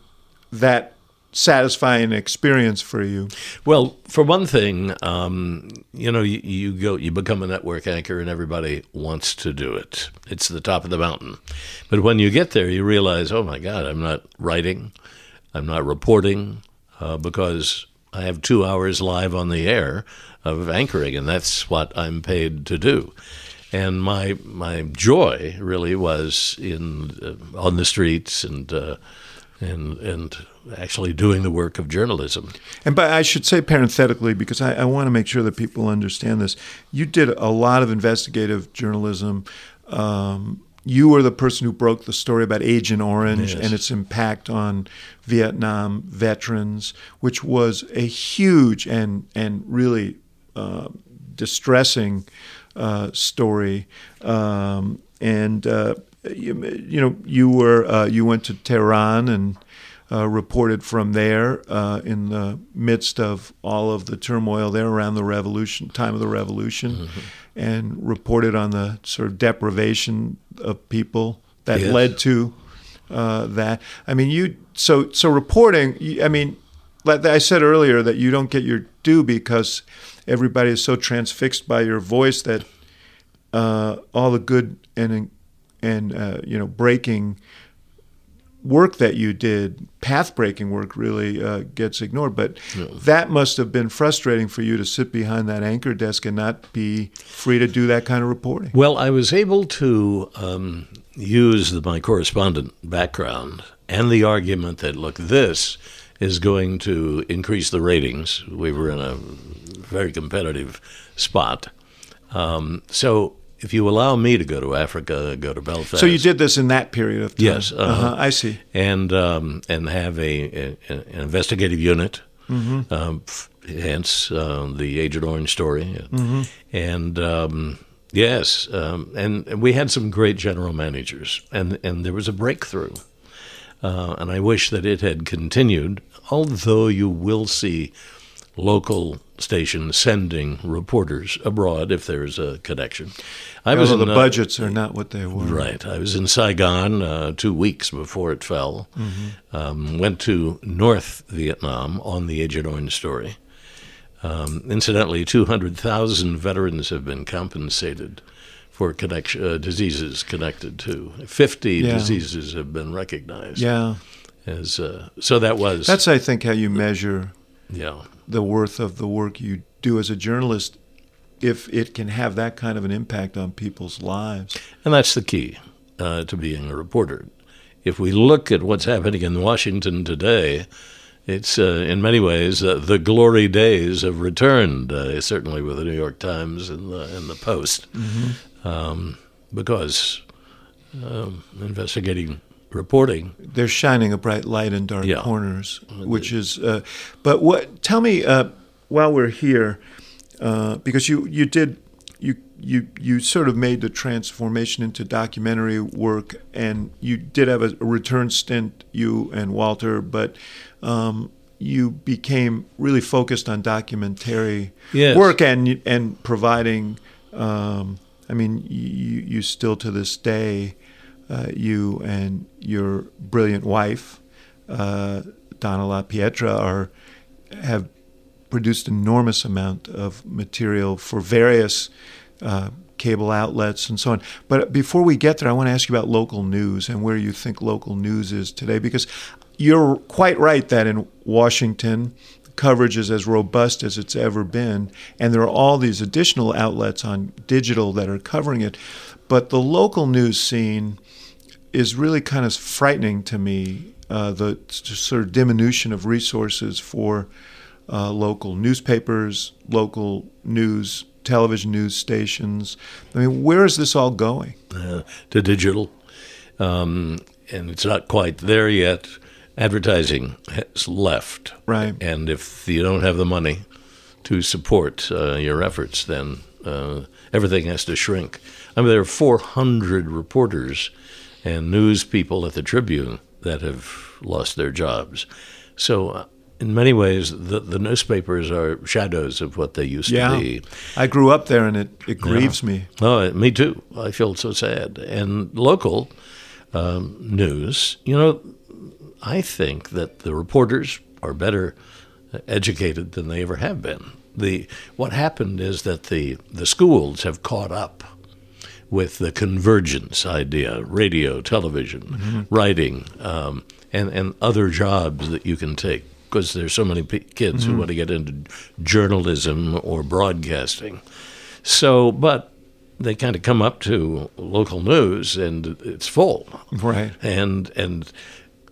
that satisfying experience for you. Well, for one thing, um, you know, you, you go, you become a network anchor, and everybody wants to do it. It's the top of the mountain. But when you get there, you realize, oh my God, I'm not writing, I'm not reporting, uh, because I have two hours live on the air of anchoring, and that's what I'm paid to do. And my my joy really was in uh, on the streets and uh, and and actually doing the work of journalism. And but I should say parenthetically, because I, I want to make sure that people understand this. You did a lot of investigative journalism. Um, you were the person who broke the story about Agent Orange Yes. and its impact on Vietnam veterans, which was a huge and and really uh, distressing story. Um, and uh, you, you know, you were uh, you went to Tehran and uh, reported from there uh, in the midst of all of the turmoil there around the revolution, time of the revolution, and reported on the sort of deprivation of people that Yes. led to uh, that. I mean, you so so reporting. I mean, like I said earlier, that you don't get your due because everybody is so transfixed by your voice that uh, all the good and and uh, you know breaking work that you did, path breaking work, really uh, gets ignored. But that must have been frustrating for you to sit behind that anchor desk and not be free to do that kind of reporting. Well, I was able to um, use the, my correspondent background and the argument that, look, this is going to increase the ratings. We were in a very competitive spot. Um, so if you allow me to go to Africa, go to Belfast. So you did this in that period of time. Yes, uh-huh. uh-huh. I see. and um, and have a, a an investigative unit. Mm-hmm. Um, hence uh, the Agent Orange story, Mm-hmm. and um, yes, um, and, and we had some great general managers, and and there was a breakthrough, uh, and I wish that it had continued. Although you will see local station sending reporters abroad if there's a connection. I was in, the uh, budgets are not what they were. Right. I was in Saigon uh, two weeks before it fell. Um, went to North Vietnam on the Agent Orange story. Um, incidentally, 200,000 veterans have been compensated for connection, uh, diseases connected to. 50 Yeah. diseases have been recognized. Yeah. As, uh, so that was. That's, I think, how you measure yeah. The worth of the work you do as a journalist if it can have that kind of an impact on people's lives. And that's the key uh, to being a reporter. If we look at what's happening in Washington today, it's uh, in many ways uh, the glory days have returned. Uh, certainly with the New York Times and the and the Post, mm-hmm. um, because um, investigating reporting. They're shining a bright light in dark yeah. corners, which is. Uh, but what? Tell me uh, while we're here, uh, because you you did you you you sort of made the transformation into documentary work, and you did have a, a return stint, you and Walter, but. Um, you became really focused on documentary yes. work and and providing. Um, I mean, you, you still to this day uh, you and your brilliant wife, uh, Donna La Pietra, are have produced enormous amount of material for various uh, cable outlets and so on. But before we get there, I want to ask you about local news and where you think local news is today, because you're quite right that in Washington, coverage is as robust as it's ever been, and there are all these additional outlets on digital that are covering it. But the local news scene is really kind of frightening to me. Uh, the sort of diminution of resources for uh, local newspapers, local news, television news stations. I mean, where is this all going? Uh, to digital, um, and it's not quite there yet. Advertising has left, right? And if you don't have the money to support uh, your efforts, then uh, everything has to shrink. I mean, there are 400 reporters and news people at the Tribune that have lost their jobs. So, uh, in many ways, the, the newspapers are shadows of what they used yeah. to be. I grew up there, and it, it grieves yeah. me. Oh, me too. I feel so sad. And local um, news, you know, I think that the reporters are better educated than they ever have been. The what happened is that the the schools have caught up with the convergence idea radio, television, mm-hmm. writing, um, and, and other jobs that you can take because there's so many p- kids mm-hmm. who want to get into journalism or broadcasting. So, but they kind of come up to local news and it's full. Right. And and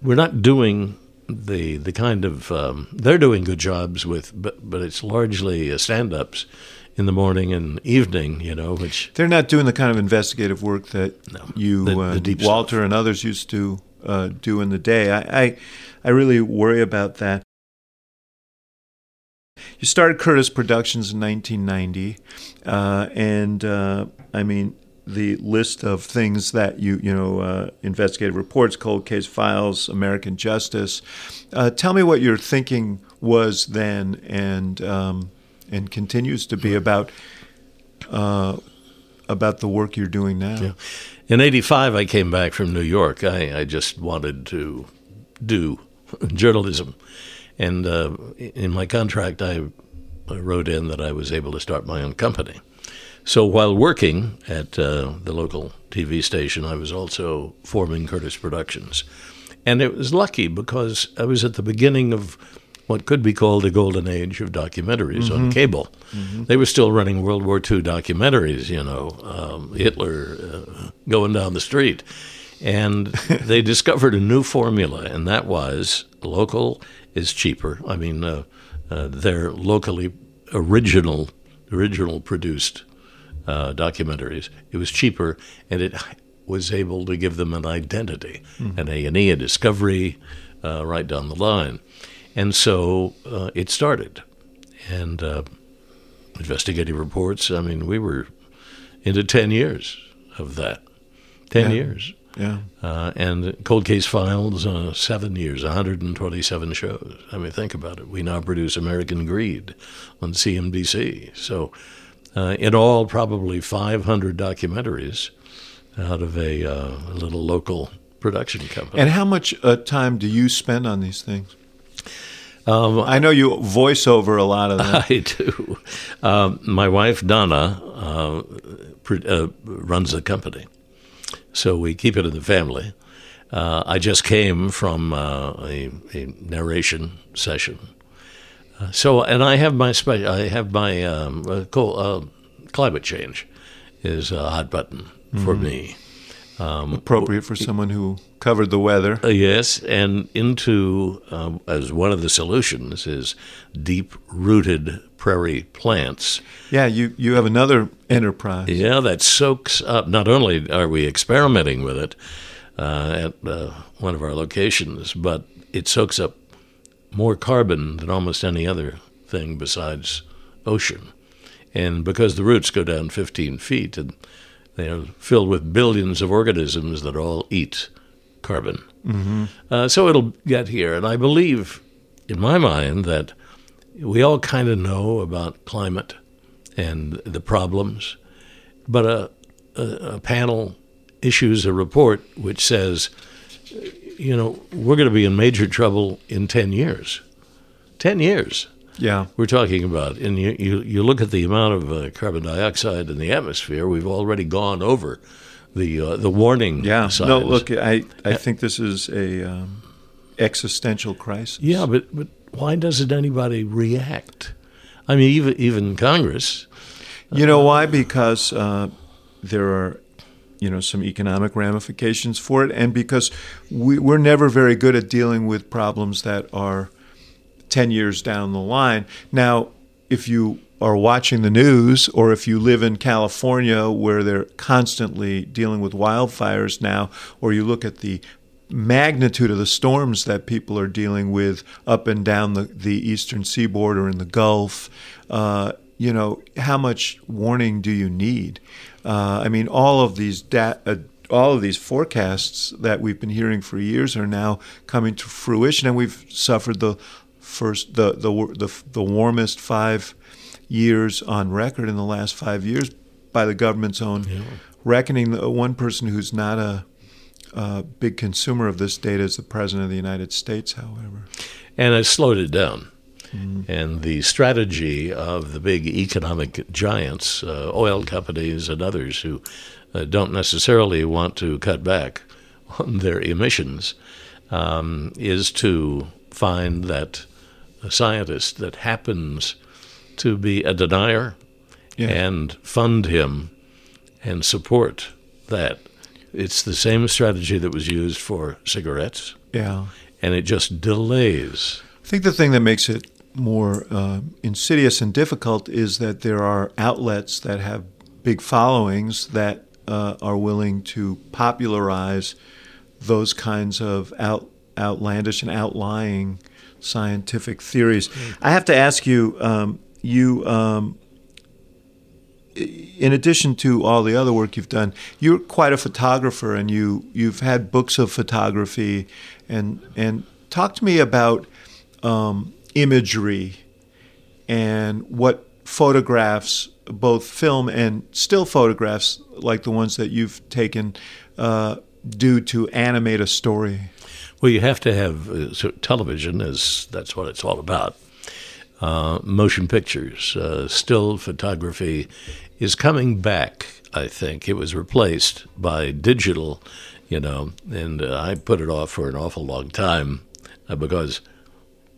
we're not doing the the kind of um, they're doing good jobs with, but but it's largely stand-ups in the morning and evening, you know, which they're not doing the kind of investigative work that no, you, the, uh, the Walter, stuff. and others used to uh, do in the day. I, I, I really worry about that. You started Kurtis Productions in 1990, uh, and uh, I mean the list of things that you you know uh, investigative reports, cold case files, American Justice. Uh, tell me what your thinking was then, and um, and continues to be about uh, about the work you're doing now. Yeah. In '85, I came back from New York. I, I just wanted to do journalism, and uh, in my contract, I, I, wrote in that I was able to start my own company. So while working at uh, the local TV station, I was also forming Kurtis Productions, and it was lucky because I was at the beginning of what could be called the golden age of documentaries mm-hmm. on cable. Mm-hmm. They were still running World War II documentaries, you know, um, Hitler uh, going down the street. And they discovered a new formula, and that was local is cheaper. I mean, uh, uh, they're locally original, original produced uh, documentaries. It was cheaper, and it was able to give them an identity, mm-hmm. an A and E, a discovery, uh, right down the line. And so uh, it started. And uh, investigative reports, I mean, we were into 10 years of that. 10 yeah. years. Yeah. Uh, and Cold Case Files, uh, seven years, 127 shows. I mean, think about it. We now produce American Greed on CNBC. So, uh, in all, probably 500 documentaries out of a, uh, a little local production company. And how much uh, time do you spend on these things? Um, I know you voice over a lot of them. I do. Um, my wife Donna uh, uh, runs the company, so we keep it in the family. Uh, I just came from uh, a, a, narration session, uh, so and I have my spe- I have my um, uh, climate change is a hot button for mm-hmm. me. Um, Appropriate for someone who covered the weather. Uh, yes, and into uh, as one of the solutions is deep-rooted prairie plants. Yeah, you you have another enterprise. Yeah, that soaks up. Not only are we experimenting with it uh, at uh, one of our locations, but it soaks up more carbon than almost any other thing besides ocean. And because the roots go down 15 feet, and they are filled with billions of organisms that all eat carbon. Mm-hmm. Uh, so it'll get here. And I believe, in my mind, that we all kind of know about climate and the problems, but a, a, a panel issues a report which says, you know, we're going to be in major trouble in 10 years. 10 years. Yeah. We're talking about, and you, you, you look at the amount of uh, carbon dioxide in the atmosphere, we've already gone over the uh, the warning Yeah. signs. No, look, I, I think this is a um, existential crisis. Yeah, but, but why doesn't anybody react? I mean, even, even Congress. You know why? Because uh, there are, you know, some economic ramifications for it, and because we, we're never very good at dealing with problems that are ten years down the line. Now, if you are watching the news, or if you live in California where they're constantly dealing with wildfires now, or you look at the magnitude of the storms that people are dealing with up and down the, the eastern seaboard or in the Gulf, uh, you know, how much warning do you need? Uh, I mean, all of these da- uh, all of these forecasts that we've been hearing for years are now coming to fruition, and we've suffered the first the the the, the warmest five years on record in the last five years by the government's own reckoning. The one person who's not a uh, big consumer of this data is the President of the United States, however. and it slowed it down. And the strategy of the big economic giants, uh, oil companies, and others who uh, don't necessarily want to cut back on their emissions, um, is to find that a scientist that happens to be a denier Yeah. and fund him and support that. It's the same strategy that was used for cigarettes, Yeah. and it just delays I think the thing that makes it more uh, insidious and difficult is that there are outlets that have big followings that uh, are willing to popularize those kinds of out, outlandish and outlying scientific theories. I have to ask you, um, you. Um, in addition to all the other work you've done, you're quite a photographer, and you you've had books of photography, and and talk to me about um, imagery and what photographs, both film and still photographs, like the ones that you've taken, uh, do to animate a story. Well, you have to have uh, so television is that's what it's all about. Uh, motion pictures, uh, still photography is coming back. I think it was replaced by digital, you know, and uh, I put it off for an awful long time uh, because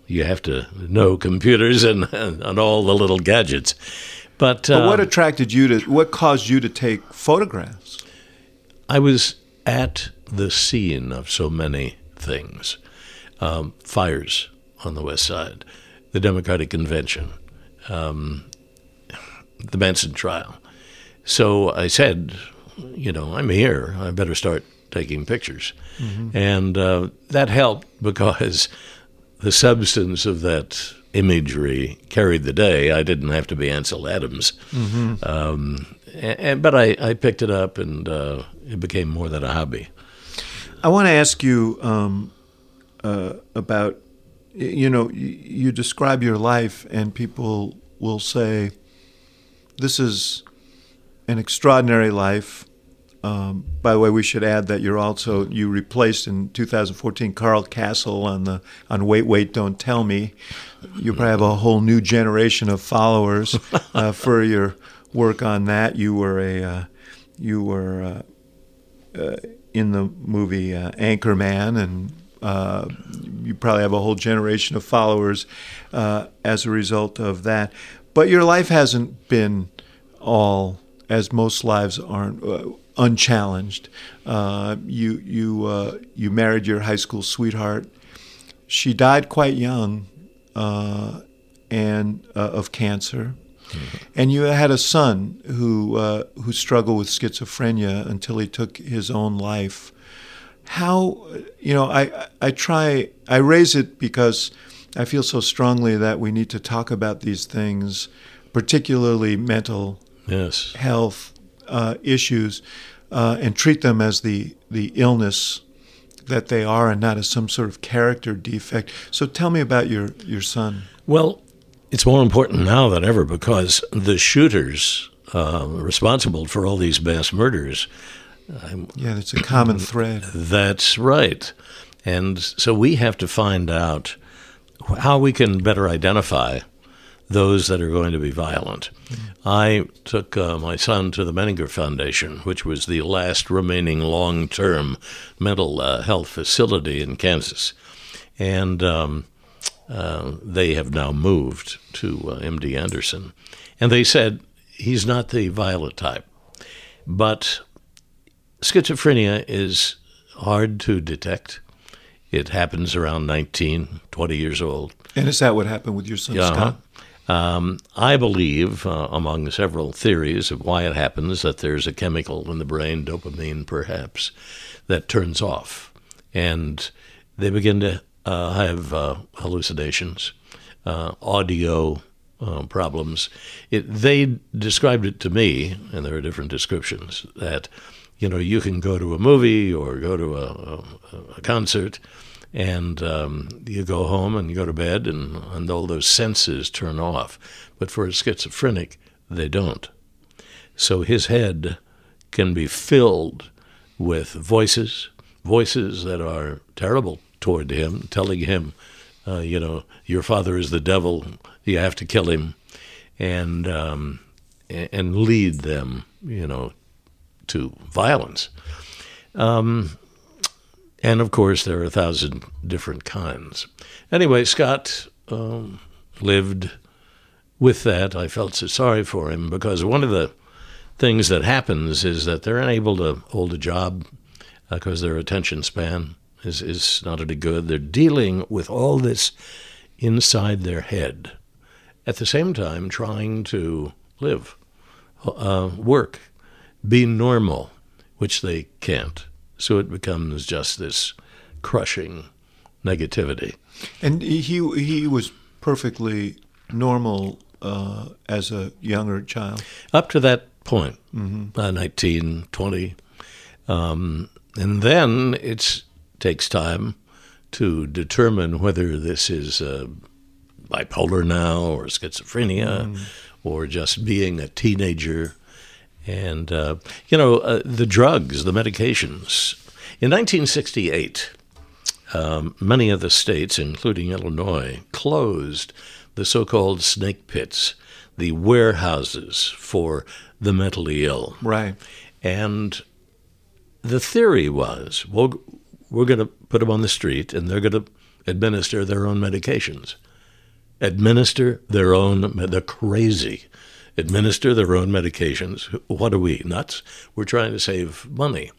you have to know computers and, and, and all the little gadgets. But, But what um, attracted you to? What caused you to take photographs? I was at the scene of so many things um, fires on the West Side, the Democratic Convention, um, the Manson trial. So I said, you know, I'm here. I better start taking pictures. And uh, that helped because the substance of that imagery carried the day. I didn't have to be Ansel Adams. Um, and, and, but I, I picked it up and uh, it became more than a hobby. I want to ask you um, uh, about, you know, you, you describe your life, and people will say, "This is an extraordinary life." Um, by the way, we should add that you're also you replaced in 2014 Carl Kasell on the on Wait Wait Don't Tell Me. You probably have a whole new generation of followers uh, for your work on that. You were a uh, you were. Uh, uh, in the movie uh, Anchorman, and uh, you probably have a whole generation of followers uh, as a result of that. But your life hasn't been all, as most lives aren't, uh, unchallenged. Uh, you you uh, you married your high school sweetheart. She died quite young, and of cancer. Mm-hmm. And you had a son who uh, who struggled with schizophrenia until he took his own life. How you know I I try I raise it because I feel so strongly that we need to talk about these things, particularly mental yes. health uh, issues, uh, and treat them as the the illness that they are, and not as some sort of character defect. So tell me about your your son. Well, it's more important now than ever because the shooters uh, responsible for all these mass murders. yeah, that's a common thread. That's right. And so we have to find out how we can better identify those that are going to be violent. Mm-hmm. I took uh, my son to the Menninger Foundation, which was the last remaining long term mental uh, health facility in Kansas. And um, uh, they have now moved to uh, MD Anderson. And they said he's not the violent type. But schizophrenia is hard to detect. It happens around 19, 20 years old. And is that what happened with your son, uh-huh. Scott? Um, I believe, uh, among several theories of why it happens, that there's a chemical in the brain, dopamine perhaps, that turns off. And they begin to uh, have uh, hallucinations, uh, audio uh, problems. It, they described it to me, and there are different descriptions, that you know you can go to a movie or go to a, a, a concert and um, you go home and you go to bed, and, and all those senses turn off. But for a schizophrenic, they don't. So his head can be filled with voices, voices that are terrible toward him, telling him, uh, you know, your father is the devil, you have to kill him, and um, and lead them, you know, to violence. Um, and of course, there are a thousand different kinds. Anyway, Scott um, lived with that. I felt so sorry for him because one of the things that happens is that they're unable to hold a job because uh, their attention span is, is not any good. They're dealing with all this inside their head at the same time trying to live, uh, work, be normal, which they can't. So it becomes just this crushing negativity. And he he was perfectly normal uh, as a younger child. Up to that point, mm-hmm. uh, 19, 20. Um, and then it takes time to determine whether this is uh, bipolar now or schizophrenia mm. or just being a teenager and, uh, you know, uh, the drugs, the medications. In 1968, um, many of the states, including Illinois, closed the so called snake pits, the warehouses for the mentally ill. Right. And the theory was well, we're going to put them on the street and they're going to administer their own medications. Administer their own, they're crazy administer their own medications. What are we, nuts? We're trying to save money.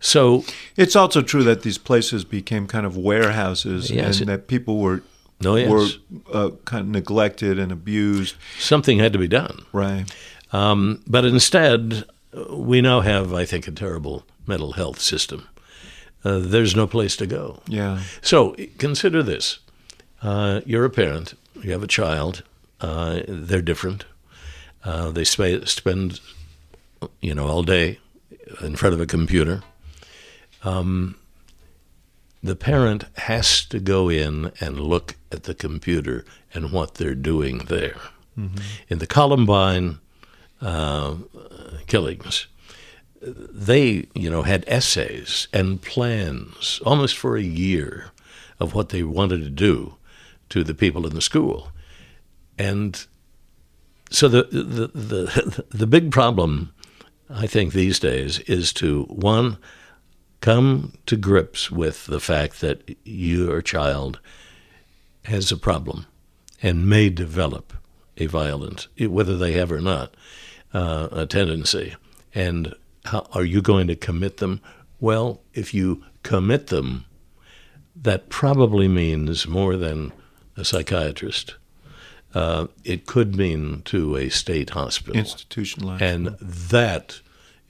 So it's also true that these places became kind of warehouses yes, and it, that people were oh, yes. were uh, kind of neglected and abused. Something had to be done. Right. Um, but instead, we now have, I think, a terrible mental health system. Uh, there's no place to go. Yeah. So consider this: uh, you're a parent, you have a child. Uh, they're different. Uh, they sp- spend, you know, all day in front of a computer. Um, the parent has to go in and look at the computer and what they're doing there. Mm-hmm. In the Columbine uh, killings, they, you know, had essays and plans almost for a year of what they wanted to do to the people in the school. And so the, the the the big problem, I think these days, is to one come to grips with the fact that your child has a problem and may develop a violent, whether they have or not, uh, a tendency, and how, are you going to commit them? Well, if you commit them, that probably means more than a psychiatrist. Uh, it could mean to a state hospital. Institutionalized. And that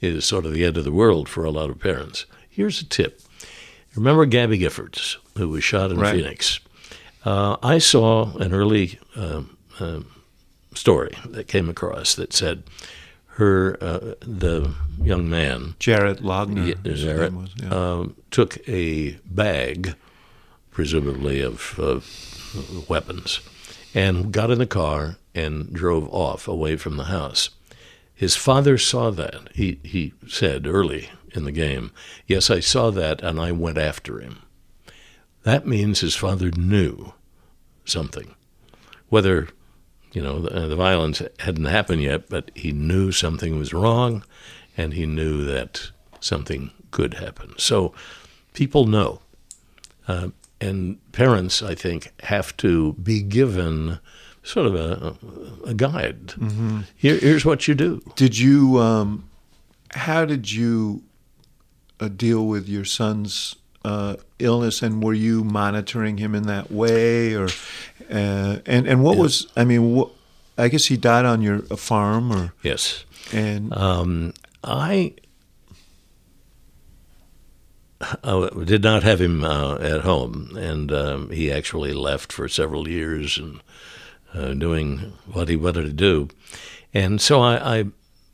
is sort of the end of the world for a lot of parents. Here's a tip. Remember Gabby Giffords, who was shot in Right. Phoenix? Uh, I saw an early um um story that came across that said her, uh, the young man, Jared Loughner. yeah, Jared, was, yeah. um, took a bag, presumably of uh, weapons, and got in the car and drove off away from the house. His father saw that. He, he said early in the game, Yes, I saw that, and I went after him. That means his father knew something. Whether, you know, the, the violence hadn't happened yet, but he knew something was wrong, and he knew that something could happen. So people know. Uh, and parents, I think, have to be given sort of a, a guide. Here, here's what you do. Did you? Um, how did you uh, deal with your son's uh, illness, and were you monitoring him in that way, or uh, and and what was? I mean, what, I guess he died on your a farm, or Yes. and Um, I uh, did not have him uh, at home, and um, he actually left for several years and uh, doing what he wanted to do. And so I, I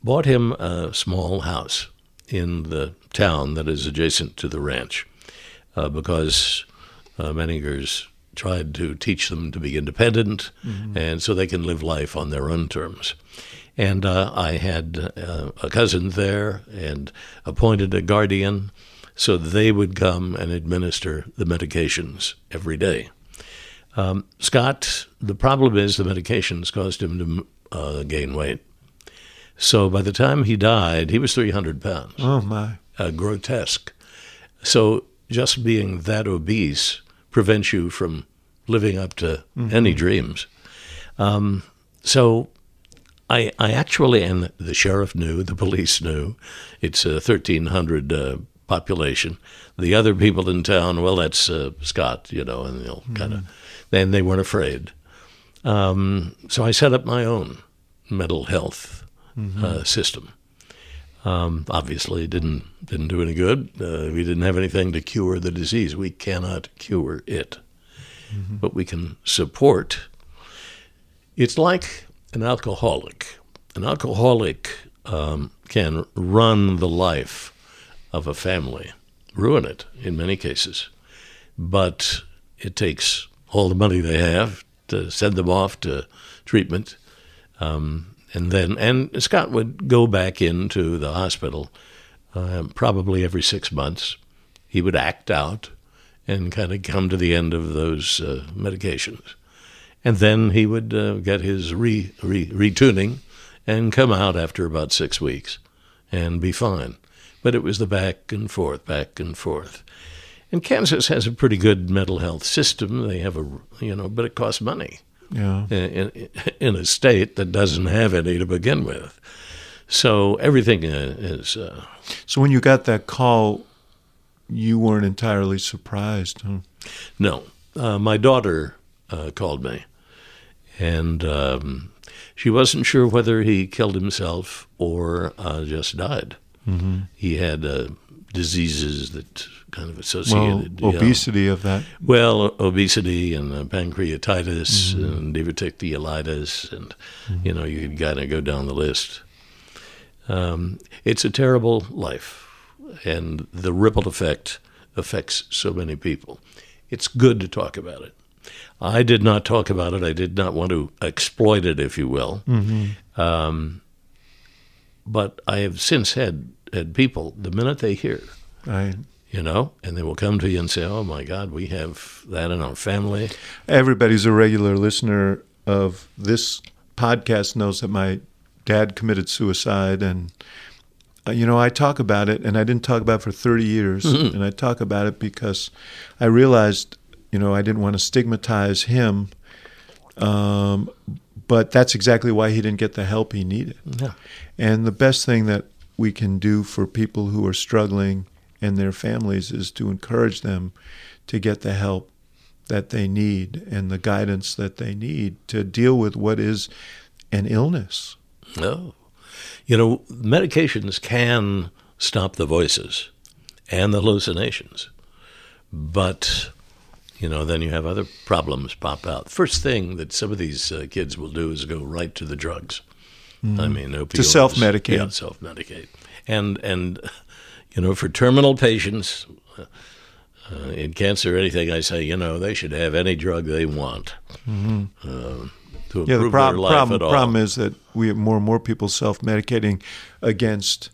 bought him a small house in the town that is adjacent to the ranch uh, because uh, Menningers tried to teach them to be independent and so they can live life on their own terms. And uh, I had uh, a cousin there and appointed a guardian so they would come and administer the medications every day. Um, Scott, the problem is the medications caused him to uh, gain weight. So by the time he died, he was 300 pounds oh my, uh, grotesque. So just being that obese prevents you from living up to any dreams. Um, so I, I actually, and the sheriff knew, the police knew, it's a 1,300 uh, population. The other people in town, well, that's uh, Scott, you know, and they'll kind of, then they weren't afraid. Um, so I set up my own mental health uh, system. Um, obviously, it didn't didn't do any good. Uh, we didn't have anything to cure the disease. We cannot cure it, but we can support. It's like an alcoholic. An alcoholic um, can run the life of a family, ruin it in many cases, but it takes all the money they have to send them off to treatment. Um, and then, and Scott would go back into the hospital uh, probably every six months. He would act out and kind of come to the end of those uh, medications. And then he would uh, get his re, re, retuning and come out after about six weeks and be fine. But it was the back and forth, back and forth. And Kansas has a pretty good mental health system. They have a, you know, but it costs money yeah. in, in, a state that doesn't have any to begin with. So everything is, uh, So when you got that call, you weren't entirely surprised, huh? no. Uh, my daughter uh, called me, and um, she wasn't sure whether he killed himself or uh, just died. Mm-hmm. He had uh, diseases that kind of associated. know. obesity of that. Well, obesity and uh, pancreatitis and diverticulitis, and you know, you could kind of go down the list. Um, it's a terrible life, and the ripple effect affects so many people. It's good to talk about it. I did not talk about it. I did not want to exploit it, if you will. Um, but I have since had had people the minute they hear I, you know, and they will come to you and say, "Oh my God, we have that in our family." everybody's a regular listener of this podcast knows that my dad committed suicide and uh, you know i talk about it and i didn't talk about it for 30 years and i talk about it because i realized you know i didn't want to stigmatize him um, but that's exactly why he didn't get the help he needed Yeah. and the best thing that we can do for people who are struggling and their families is to encourage them to get the help that they need and the guidance that they need to deal with what is an illness. No. You know, medications can stop the voices and the hallucinations, but you know, then you have other problems pop out. First thing that some of these uh, kids will do is go right to the drugs. Mm. I mean, opioids. To self-medicate. Yeah, self-medicate. And, and, you know, for terminal patients, uh, in cancer or anything, I say, you know, they should have any drug they want. Mm-hmm. Uh, to improve yeah, the prob- their life problem, at all. The problem is that we have more and more people self-medicating against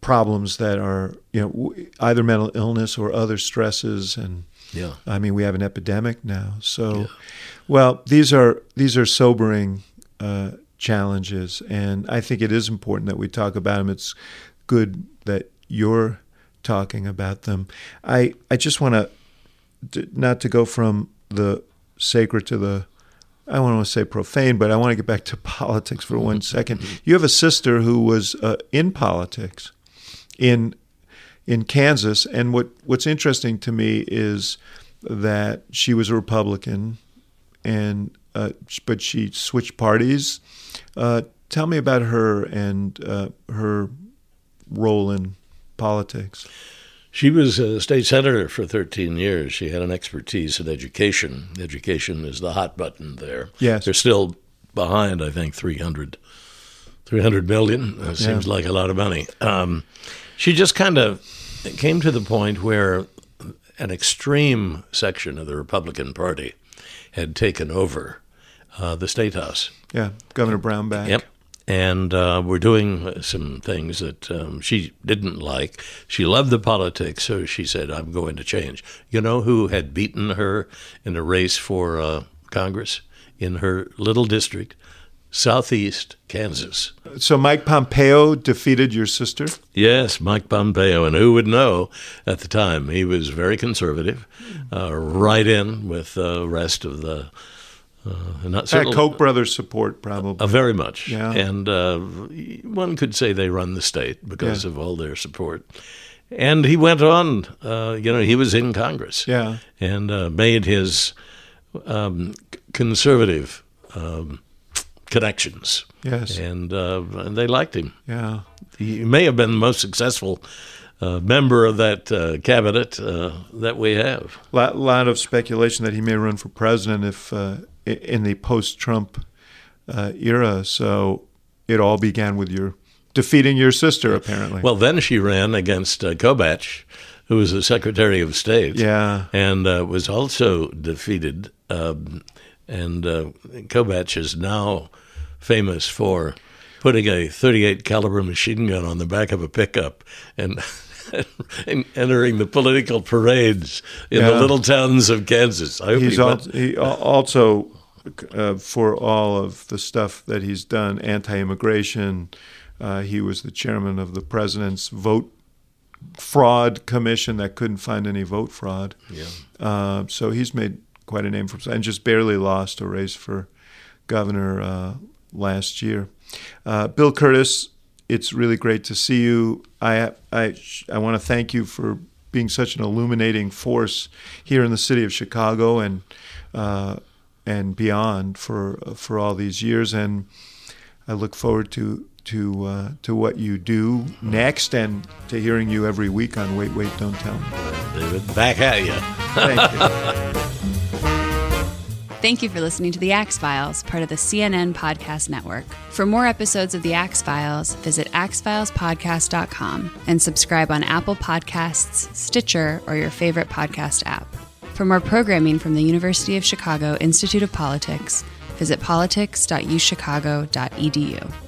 problems that are, you know, either mental illness or other stresses and yeah. I mean, we have an epidemic now. So, yeah. well, these are these are sobering uh, challenges, and I think it is important that we talk about them. It's good that you're talking about them. I I just want to not to go from the sacred to the I don't want to say profane, but I want to get back to politics for one second. You have a sister who was uh, in politics in in Kansas. And what, what's interesting to me is that she was a Republican, and uh, but she switched parties. Uh, tell me about her and uh, her role in politics. She was a state senator for 13 years. She had an expertise in education. Education is the hot button there. Yes. They're still behind, I think, 300, 300 million. That seems yeah. like a lot of money. Um, she just kind of came to the point where an extreme section of the Republican Party had taken over uh, the state house. Yeah, Governor Brownback. Yep. And uh, we're doing some things that um, she didn't like. She loved the politics, so she said, I'm going to change. You know who had beaten her in a race for uh, Congress in her little district? southeast Kansas. So Mike Pompeo defeated your sister? Yes, Mike Pompeo. And who would know at the time? He was very conservative, uh, right in with the rest of the. Uh, not Had Koch brothers support, probably. Uh, very much. Yeah. And uh, one could say they run the state because yeah. of all their support. And he went on, uh, you know, he was in Congress. Yeah. And uh, made his um, conservative. Um, connections. Yes, and, uh, and they liked him. Yeah, he may have been the most successful uh, member of that uh, cabinet uh, that we have. A lot, lot, of speculation that he may run for president if uh, in the post-Trump uh, era. So it all began with your defeating your sister, apparently. Well, then she ran against uh, Kobach, who was the Secretary of State. Yeah, and was also defeated. Um, and uh, Kobach is now famous for putting a 38 caliber machine gun on the back of a pickup and, and entering the political parades in yeah. the little towns of Kansas. I he's he, al- he also uh, for all of the stuff that he's done, anti-immigration. Uh, he was the chairman of the president's vote fraud commission that couldn't find any vote fraud. Yeah. Uh, so he's made quite a name for himself, and just barely lost a race for governor uh, last year. Uh, Bill Kurtis, it's really great to see you. I I I want to thank you for being such an illuminating force here in the city of Chicago and uh, and beyond for for all these years. And I look forward to to uh, to what you do next and to hearing you every week on Wait Wait Don't Tell Me. David, back at you. Thank you. Thank you for listening to The Axe Files, part of the CNN Podcast Network. For more episodes of The Axe Files, visit axefilespodcast.com and subscribe on Apple Podcasts, Stitcher, or your favorite podcast app. For more programming from the University of Chicago Institute of Politics, visit politics.uchicago.edu.